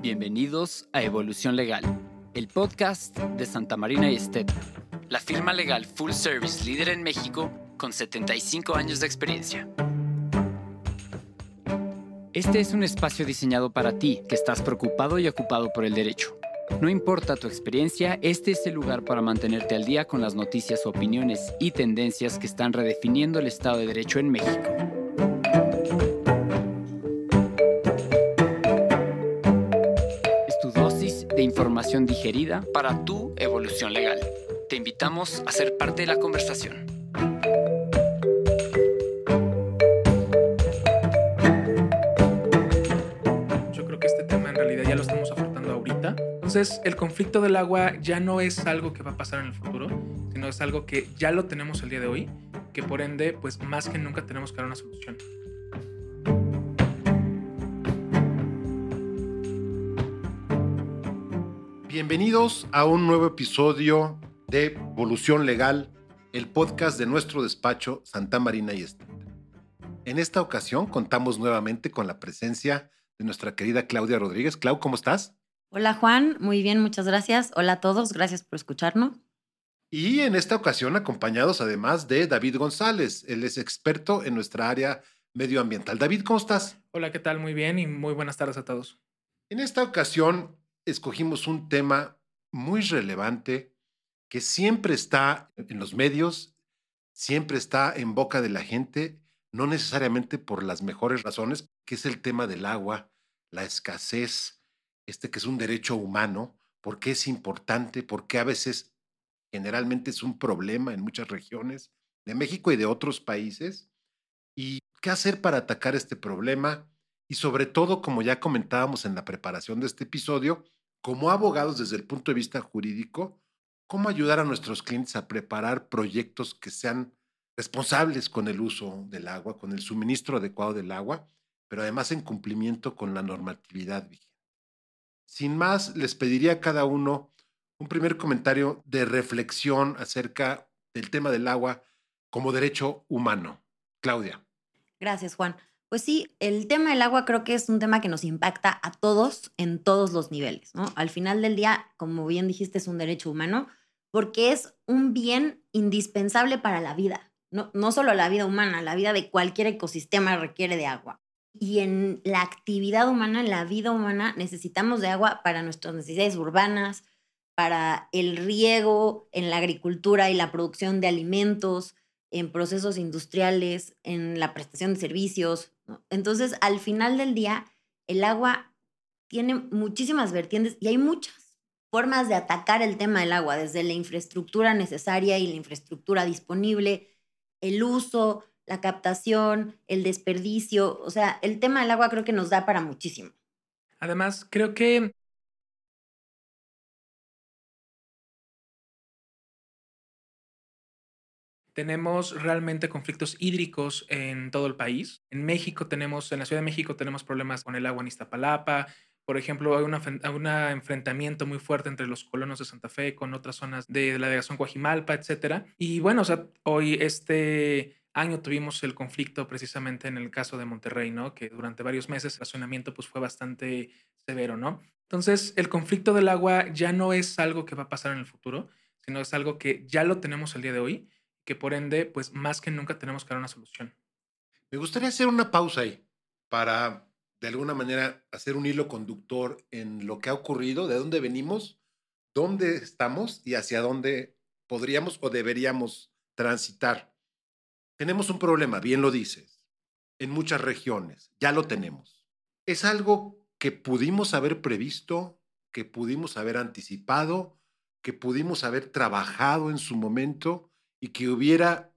Bienvenidos a Evolución Legal, el podcast de Santa Marina y la firma legal full service líder en México con 75 años de experiencia. Este es un espacio diseñado para ti que estás preocupado y ocupado por el derecho. No importa tu experiencia, este es el lugar para mantenerte al día con las noticias, opiniones y tendencias que están redefiniendo el Estado de Derecho en México. De información digerida para tu evolución legal. Te invitamos a ser parte de la conversación. Yo creo que este tema en realidad ya lo estamos afrontando ahorita. Entonces, el conflicto del agua ya no es algo que va a pasar en el futuro, sino es algo que ya lo tenemos el día de hoy, que por ende, pues más que nunca tenemos que dar una solución. Bienvenidos a un nuevo episodio de Evolución Legal, el podcast de nuestro despacho Santa Marina y Estet. En esta ocasión contamos nuevamente con la presencia de nuestra querida Claudia Rodríguez. Clau, ¿cómo estás? Hola Juan, muy bien, muchas gracias. Hola a todos, gracias por escucharnos. Y en esta ocasión acompañados además de David González, él es experto en nuestra área medioambiental. David, ¿cómo estás? Hola, ¿qué tal? Muy bien y muy buenas tardes a todos. En esta ocasión escogimos un tema muy relevante que siempre está en los medios, siempre está en boca de la gente, no necesariamente por las mejores razones, que es el tema del agua, la escasez, este que es un derecho humano, por qué es importante, por qué a veces generalmente es un problema en muchas regiones de México y de otros países, y qué hacer para atacar este problema, y sobre todo, como ya comentábamos en la preparación de este episodio, como abogados desde el punto de vista jurídico, cómo ayudar a nuestros clientes a preparar proyectos que sean responsables con el uso del agua, con el suministro adecuado del agua, pero además en cumplimiento con la normatividad vigente. Sin más, les pediría a cada uno un primer comentario de reflexión acerca del tema del agua como derecho humano. Claudia. Gracias, Juan. Pues sí, el tema del agua creo que es un tema que nos impacta a todos en todos los niveles, ¿no? Al final del día, como bien dijiste, es un derecho humano porque es un bien indispensable para la vida, no, no solo la vida humana, la vida de cualquier ecosistema requiere de agua. Y en la actividad humana, en la vida humana, necesitamos de agua para nuestras necesidades urbanas, para el riego, en la agricultura y la producción de alimentos, en procesos industriales, en la prestación de servicios. Entonces, al final del día, el agua tiene muchísimas vertientes y hay muchas formas de atacar el tema del agua, desde la infraestructura necesaria y la infraestructura disponible, el uso, la captación, el desperdicio. O sea, el tema del agua creo que nos da para muchísimo. Además, creo que tenemos realmente conflictos hídricos en todo el país. En México tenemos, en la Ciudad de México tenemos problemas con el agua en Iztapalapa. Por ejemplo, hay un enfrentamiento muy fuerte entre los colonos de Santa Fe con otras zonas de la delegación Coajimalpa, etc. Y bueno, o sea, hoy este año tuvimos el conflicto precisamente en el caso de Monterrey, ¿no? Que durante varios meses el racionamiento pues fue bastante severo, ¿no? Entonces, el conflicto del agua ya no es algo que va a pasar en el futuro, sino es algo que ya lo tenemos el día de hoy que por ende, pues más que nunca tenemos que dar una solución. Me gustaría hacer una pausa ahí para, de alguna manera, hacer un hilo conductor en lo que ha ocurrido, de dónde venimos, dónde estamos y hacia dónde podríamos o deberíamos transitar. Tenemos un problema, bien lo dices, en muchas regiones, ya lo tenemos. Es algo que pudimos haber previsto, que pudimos haber anticipado, que pudimos haber trabajado en su momento y que hubiera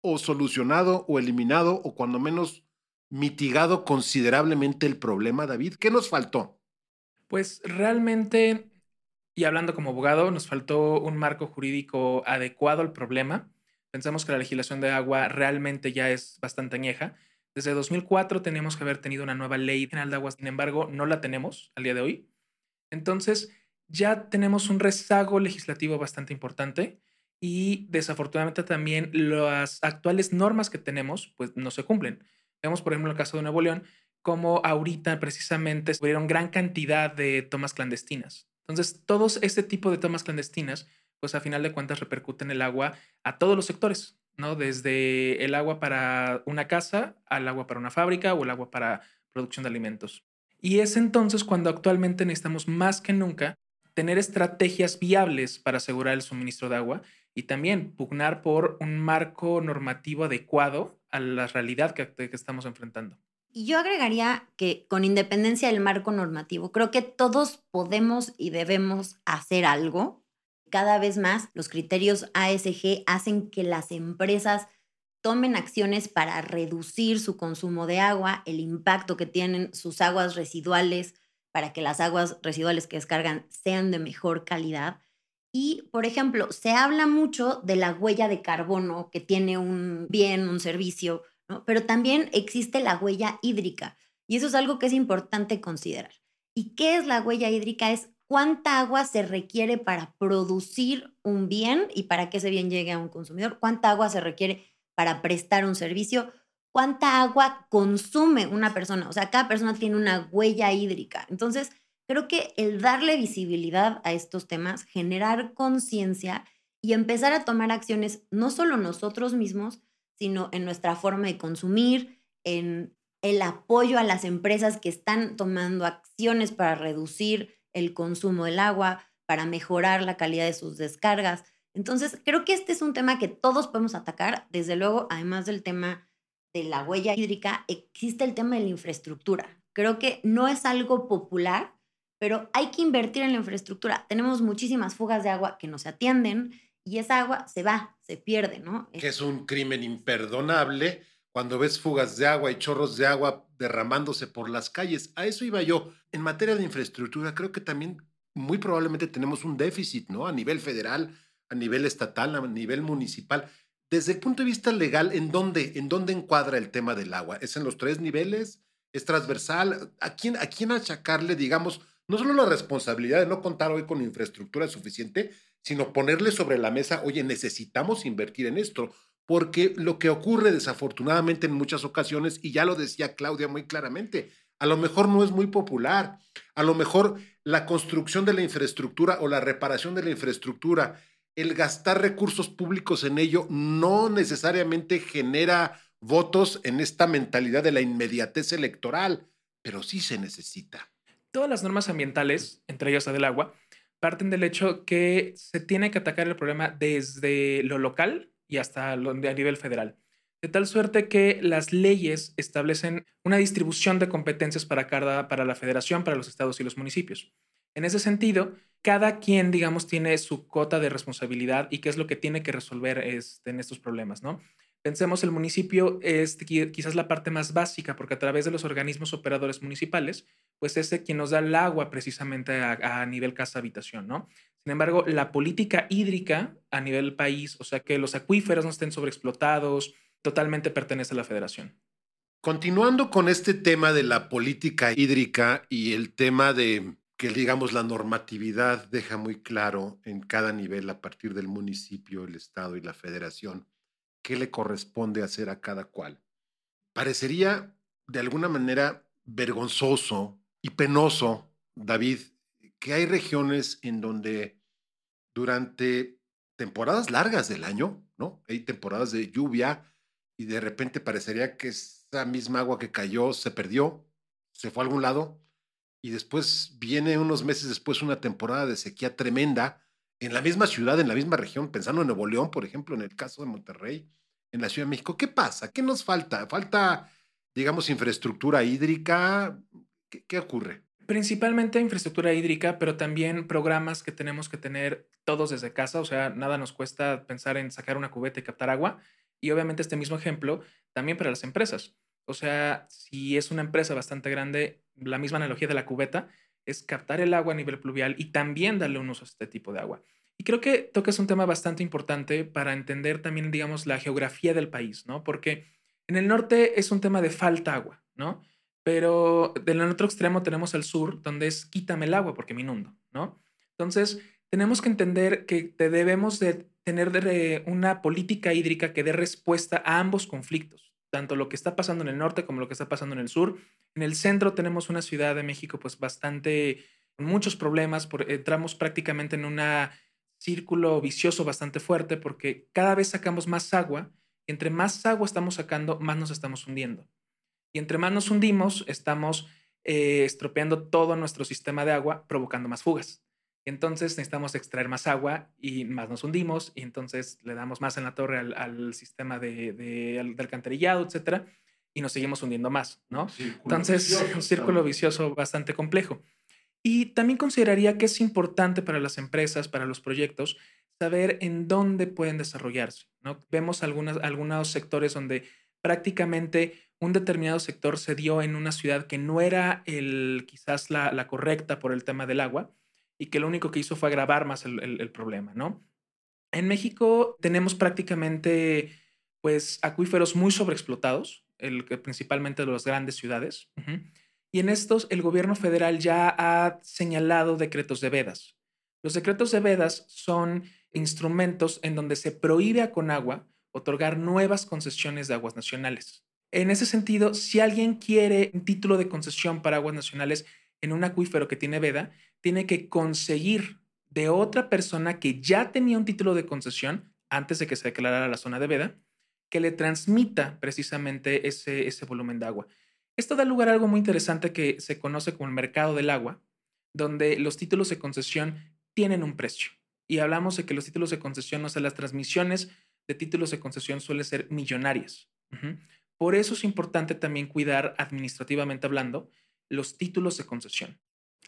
o solucionado o eliminado o cuando menos mitigado considerablemente el problema, David? ¿Qué nos faltó? Pues realmente, y hablando como abogado, nos faltó un marco jurídico adecuado al problema. Pensamos que la legislación de agua realmente ya es bastante añeja. Desde 2004 teníamos que haber tenido una nueva ley general de aguas, sin embargo, no la tenemos al día de hoy. Entonces, ya tenemos un rezago legislativo bastante importante y desafortunadamente también las actuales normas que tenemos pues no se cumplen. Vemos, por ejemplo, el caso de Nuevo León, cómo ahorita precisamente hubo gran cantidad de tomas clandestinas. Entonces, todos este tipo de tomas clandestinas, pues a final de cuentas repercuten el agua a todos los sectores, ¿no? Desde el agua para una casa al agua para una fábrica o el agua para producción de alimentos. Y es entonces cuando actualmente necesitamos más que nunca tener estrategias viables para asegurar el suministro de agua y también pugnar por un marco normativo adecuado a la realidad que, que estamos enfrentando. Yo agregaría que con independencia del marco normativo, creo que todos podemos y debemos hacer algo. Cada vez más los criterios ASG hacen que las empresas tomen acciones para reducir su consumo de agua, el impacto que tienen sus aguas residuales, para que las aguas residuales que descargan sean de mejor calidad. Y, por ejemplo, se habla mucho de la huella de carbono que tiene un bien, un servicio, pero también existe la huella hídrica y eso es algo que es importante considerar. ¿Y qué es la huella hídrica? Es cuánta agua se requiere para producir un bien y para que ese bien llegue a un consumidor, cuánta agua se requiere para prestar un servicio, cuánta agua consume una persona. O sea, cada persona tiene una huella hídrica. Entonces, creo que el darle visibilidad a estos temas, generar conciencia y empezar a tomar acciones, no solo nosotros mismos, sino en nuestra forma de consumir, en el apoyo a las empresas que están tomando acciones para reducir el consumo del agua, para mejorar la calidad de sus descargas. Entonces, creo que este es un tema que todos podemos atacar. Desde luego, además del tema de la huella hídrica, existe el tema de la infraestructura. Creo que no es algo popular, pero hay que invertir en la infraestructura. Tenemos muchísimas fugas de agua que no se atienden, y esa agua se va, se pierde, ¿no? Que es un crimen imperdonable cuando ves fugas de agua y chorros de agua derramándose por las calles. A eso iba yo. En materia de infraestructura, creo que también muy probablemente tenemos un déficit, ¿no? A nivel federal, a nivel estatal, a nivel municipal. Desde el punto de vista legal, ¿en dónde, en dónde encuadra el tema del agua? ¿Es en los tres niveles? ¿Es transversal? ¿A quién, a quién achacarle, digamos, no solo la responsabilidad de no contar hoy con infraestructura suficiente, sino ponerle sobre la mesa, oye, necesitamos invertir en esto, porque lo que ocurre desafortunadamente en muchas ocasiones, y ya lo decía Claudia muy claramente, a lo mejor no es muy popular, a lo mejor la construcción de la infraestructura o la reparación de la infraestructura, el gastar recursos públicos en ello no necesariamente genera votos en esta mentalidad de la inmediatez electoral, pero sí se necesita. Todas las normas ambientales, entre ellas la del agua, parten del hecho que se tiene que atacar el problema desde lo local y hasta a nivel federal. De tal suerte que las leyes establecen una distribución de competencias para cada, para la federación, para los estados y los municipios. En ese sentido, cada quien, digamos, tiene su cota de responsabilidad y qué es lo que tiene que resolver este, en estos problemas, ¿no? Pensemos, el municipio es quizás la parte más básica, porque a través de los organismos operadores municipales, pues es quien nos da el agua precisamente a, nivel casa-habitación, ¿no? Sin embargo, la política hídrica a nivel país, o sea, que los acuíferos no estén sobreexplotados, totalmente pertenece a la federación. Continuando con este tema de la política hídrica y el tema de que, digamos, la normatividad deja muy claro en cada nivel a partir del municipio, el estado y la federación qué le corresponde hacer a cada cual. Parecería de alguna manera vergonzoso y penoso, David, que hay regiones en donde durante temporadas largas del año, ¿no? Hay temporadas de lluvia y de repente parecería que esa misma agua que cayó se perdió, se fue a algún lado y después viene unos meses después una temporada de sequía tremenda en la misma ciudad, en la misma región, pensando en Nuevo León, por ejemplo, en el caso de Monterrey, en la Ciudad de México, ¿qué pasa? ¿Qué nos falta? ¿Falta, digamos, infraestructura hídrica? ¿Qué, ocurre? Principalmente infraestructura hídrica, pero también programas que tenemos que tener todos desde casa, o sea, nada nos cuesta pensar en sacar una cubeta y captar agua. Y obviamente este mismo ejemplo también para las empresas. O sea, si es una empresa bastante grande, la misma analogía de la cubeta es captar el agua a nivel pluvial y también darle un uso a este tipo de agua. Y creo que tocas un tema bastante importante para entender también, digamos, la geografía del país, ¿no? Porque en el norte es un tema de falta agua, ¿no? Pero del otro extremo tenemos al sur, donde es quítame el agua porque me inundo, ¿no? Entonces, tenemos que entender que debemos de tener una política hídrica que dé respuesta a ambos conflictos, tanto lo que está pasando en el norte como lo que está pasando en el sur. En el centro tenemos una ciudad de México pues bastante, con muchos problemas, por, entramos prácticamente en un círculo vicioso bastante fuerte porque cada vez sacamos más agua y entre más agua estamos sacando, más nos estamos hundiendo. Y entre más nos hundimos, estamos eh, estropeando todo nuestro sistema de agua, provocando más fugas. Entonces necesitamos extraer más agua y más nos hundimos y entonces le damos más en la torre al, sistema de, alcantarillado, etcétera, y nos seguimos hundiendo más, ¿no? entonces, un círculo vicioso bastante complejo. Y también consideraría que es importante para las empresas, para los proyectos, saber en dónde pueden desarrollarse, ¿no? Vemos algunas, algunos sectores donde prácticamente un determinado sector se dio en una ciudad que no era el, quizás la, la correcta por el tema del agua, y que lo único que hizo fue agravar más el, problema, ¿no? En México tenemos prácticamente pues acuíferos muy sobreexplotados, principalmente de las grandes ciudades. Y en estos el gobierno federal ya ha señalado decretos de vedas. Los decretos de vedas son instrumentos en donde se prohíbe a Conagua otorgar nuevas concesiones de aguas nacionales. En ese sentido, si alguien quiere un título de concesión para aguas nacionales en un acuífero que tiene veda, tiene que conseguir de otra persona que ya tenía un título de concesión antes de que se declarara la zona de veda, que le transmita precisamente ese, ese volumen de agua. Esto da lugar a algo muy interesante que se conoce como el mercado del agua, donde los títulos de concesión tienen un precio. Y hablamos de que los títulos de concesión, o sea, las transmisiones de títulos de concesión suelen ser millonarias. Por eso es importante también cuidar administrativamente hablando los títulos de concesión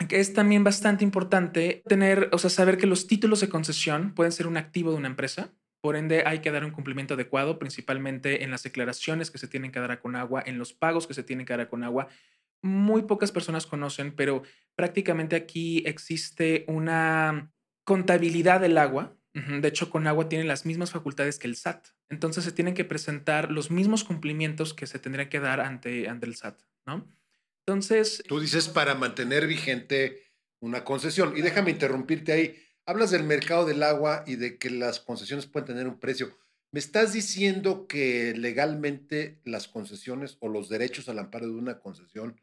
que es también bastante importante tener, o sea, saber que los títulos de concesión pueden ser un activo de una empresa. Por ende, hay que dar un cumplimiento adecuado, principalmente en las declaraciones que se tienen que dar a Conagua, en los pagos que se tienen que dar a Conagua. Muy pocas personas conocen, pero prácticamente aquí existe una contabilidad del agua. De hecho, Conagua tiene las mismas facultades que el SAT. Entonces, se tienen que presentar los mismos cumplimientos que se tendrían que dar ante, ante el SAT, ¿no? Entonces... Tú dices para mantener vigente una concesión. Y déjame interrumpirte ahí. Hablas del mercado del agua y de que las concesiones pueden tener un precio. ¿Me estás diciendo que legalmente las concesiones o los derechos al amparo de una concesión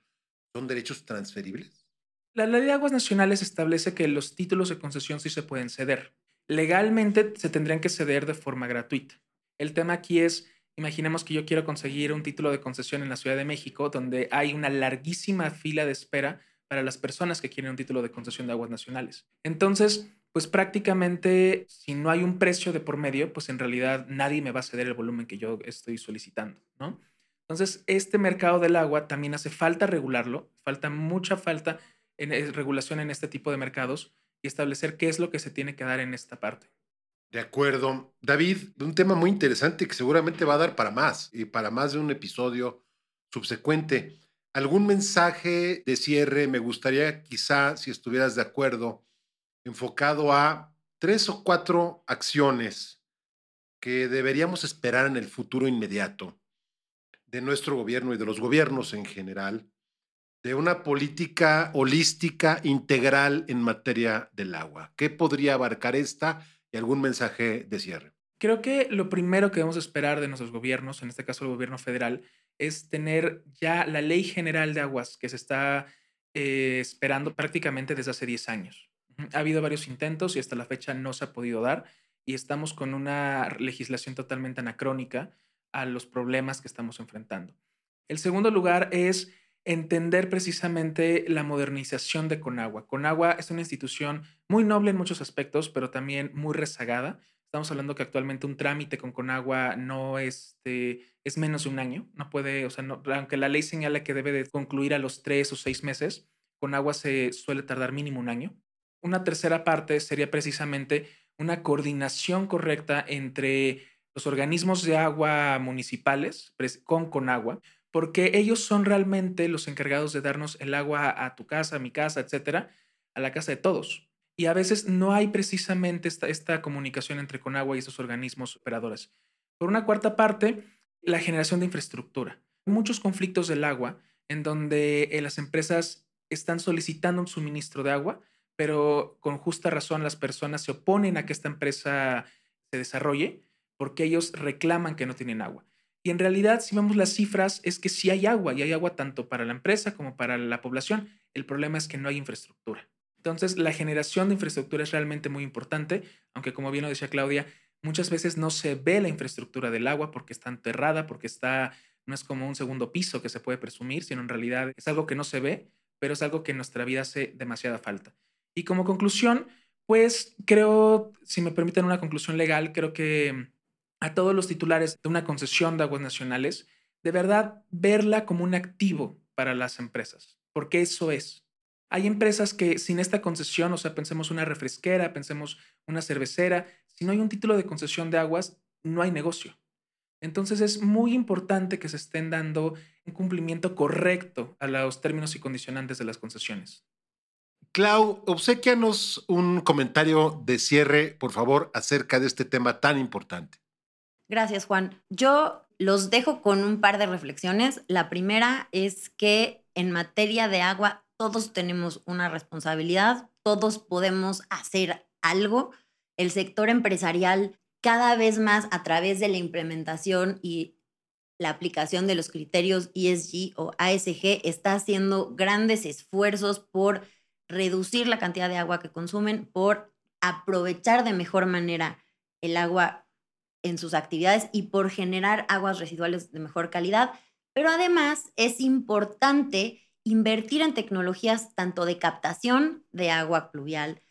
son derechos transferibles? La ley de aguas nacionales establece que los títulos de concesión sí se pueden ceder. Legalmente se tendrían que ceder de forma gratuita. El tema aquí es Imaginemos que yo quiero conseguir un título de concesión en la Ciudad de México, donde hay una larguísima fila de espera para las personas que quieren un título de concesión de aguas nacionales. Entonces, pues prácticamente, si no hay un precio de por medio, pues en realidad nadie me va a ceder el volumen que yo estoy solicitando, ¿no? Entonces, este mercado del agua también hace falta regularlo, falta mucha falta en, en regulación en este tipo de mercados y establecer qué es lo que se tiene que dar en esta parte. De acuerdo. David, un tema muy interesante que seguramente va a dar para más y para más de un episodio subsecuente. ¿Algún mensaje de cierre? Me gustaría quizá, si estuvieras de acuerdo, enfocado a tres o cuatro acciones que deberíamos esperar en el futuro inmediato de nuestro gobierno y de los gobiernos en general, de una política holística integral en materia del agua. ¿Qué podría abarcar esta? Y algún mensaje de cierre. Creo que lo primero que debemos esperar de nuestros gobiernos, en este caso el gobierno federal, es tener ya la ley general de aguas que se está eh, esperando prácticamente desde hace 10 años. Ha habido varios intentos y hasta la fecha no se ha podido dar y estamos con una legislación totalmente anacrónica a los problemas que estamos enfrentando. El segundo lugar es entender precisamente la modernización de Conagua. Conagua es una institución muy noble en muchos aspectos, pero también muy rezagada. Estamos hablando que actualmente un trámite con Conagua no este, es menos de un año. No puede, o sea, aunque la ley señala que debe de concluir a los tres o seis meses, Conagua se suele tardar mínimo un año. Una tercera parte sería precisamente una coordinación correcta entre los organismos de agua municipales con Conagua, porque ellos son realmente los encargados de darnos el agua a tu casa, a mi casa, etcétera, a la casa de todos. Y a veces no hay precisamente esta, comunicación entre Conagua y esos organismos operadores. Por una cuarta parte, la generación de infraestructura. Muchos conflictos del agua en donde eh, las empresas están solicitando un suministro de agua, pero con justa razón las personas se oponen a que esta empresa se desarrolle porque ellos reclaman que no tienen agua. Y en realidad, si vemos las cifras, es que sí hay agua y hay agua tanto para la empresa como para la población. El problema es que no hay infraestructura. Entonces, la generación de infraestructura es realmente muy importante, aunque como bien lo decía Claudia, muchas veces no se ve la infraestructura del agua porque está enterrada, porque está, no es como un segundo piso que se puede presumir, sino en realidad es algo que no se ve, pero es algo que en nuestra vida hace demasiada falta. Y como conclusión, pues creo, si me permiten una conclusión legal, creo que a todos los titulares de una concesión de aguas nacionales, de verdad verla como un activo para las empresas, porque eso es. Hay empresas que sin esta concesión, o sea, pensemos una refresquera, pensemos una cervecera, si no hay un título de concesión de aguas, no hay negocio. Entonces es muy importante que se estén dando un cumplimiento correcto a los términos y condicionantes de las concesiones. Clau, obsequianos un comentario de cierre, por favor, acerca de este tema tan importante. Gracias, Juan. Yo los dejo con un par de reflexiones. La primera es que en materia de agua todos tenemos una responsabilidad, todos podemos hacer algo. El sector empresarial cada vez más a través de la implementación y la aplicación de los criterios ESG o ASG está haciendo grandes esfuerzos por reducir la cantidad de agua que consumen, por aprovechar de mejor manera el agua en sus actividades y por generar aguas residuales de mejor calidad. Pero además es importante invertir en tecnologías tanto de captación de agua pluvial,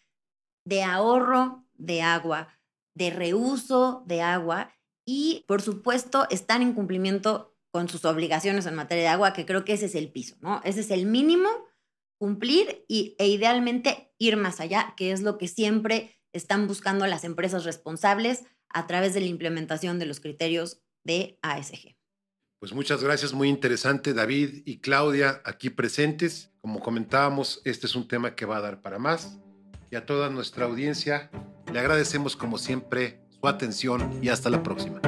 de ahorro de agua, de reuso de agua y, por supuesto, están en cumplimiento con sus obligaciones en materia de agua, que creo que ese es el piso, ¿no? Ese es el mínimo, cumplir y, e idealmente ir más allá, que es lo que siempre están buscando las empresas responsables a través de la implementación de los criterios de ASG. Pues muchas gracias, muy interesante David y Claudia aquí presentes. Como comentábamos, este es un tema que va a dar para más. Y a toda nuestra audiencia le agradecemos como siempre su atención y hasta la próxima.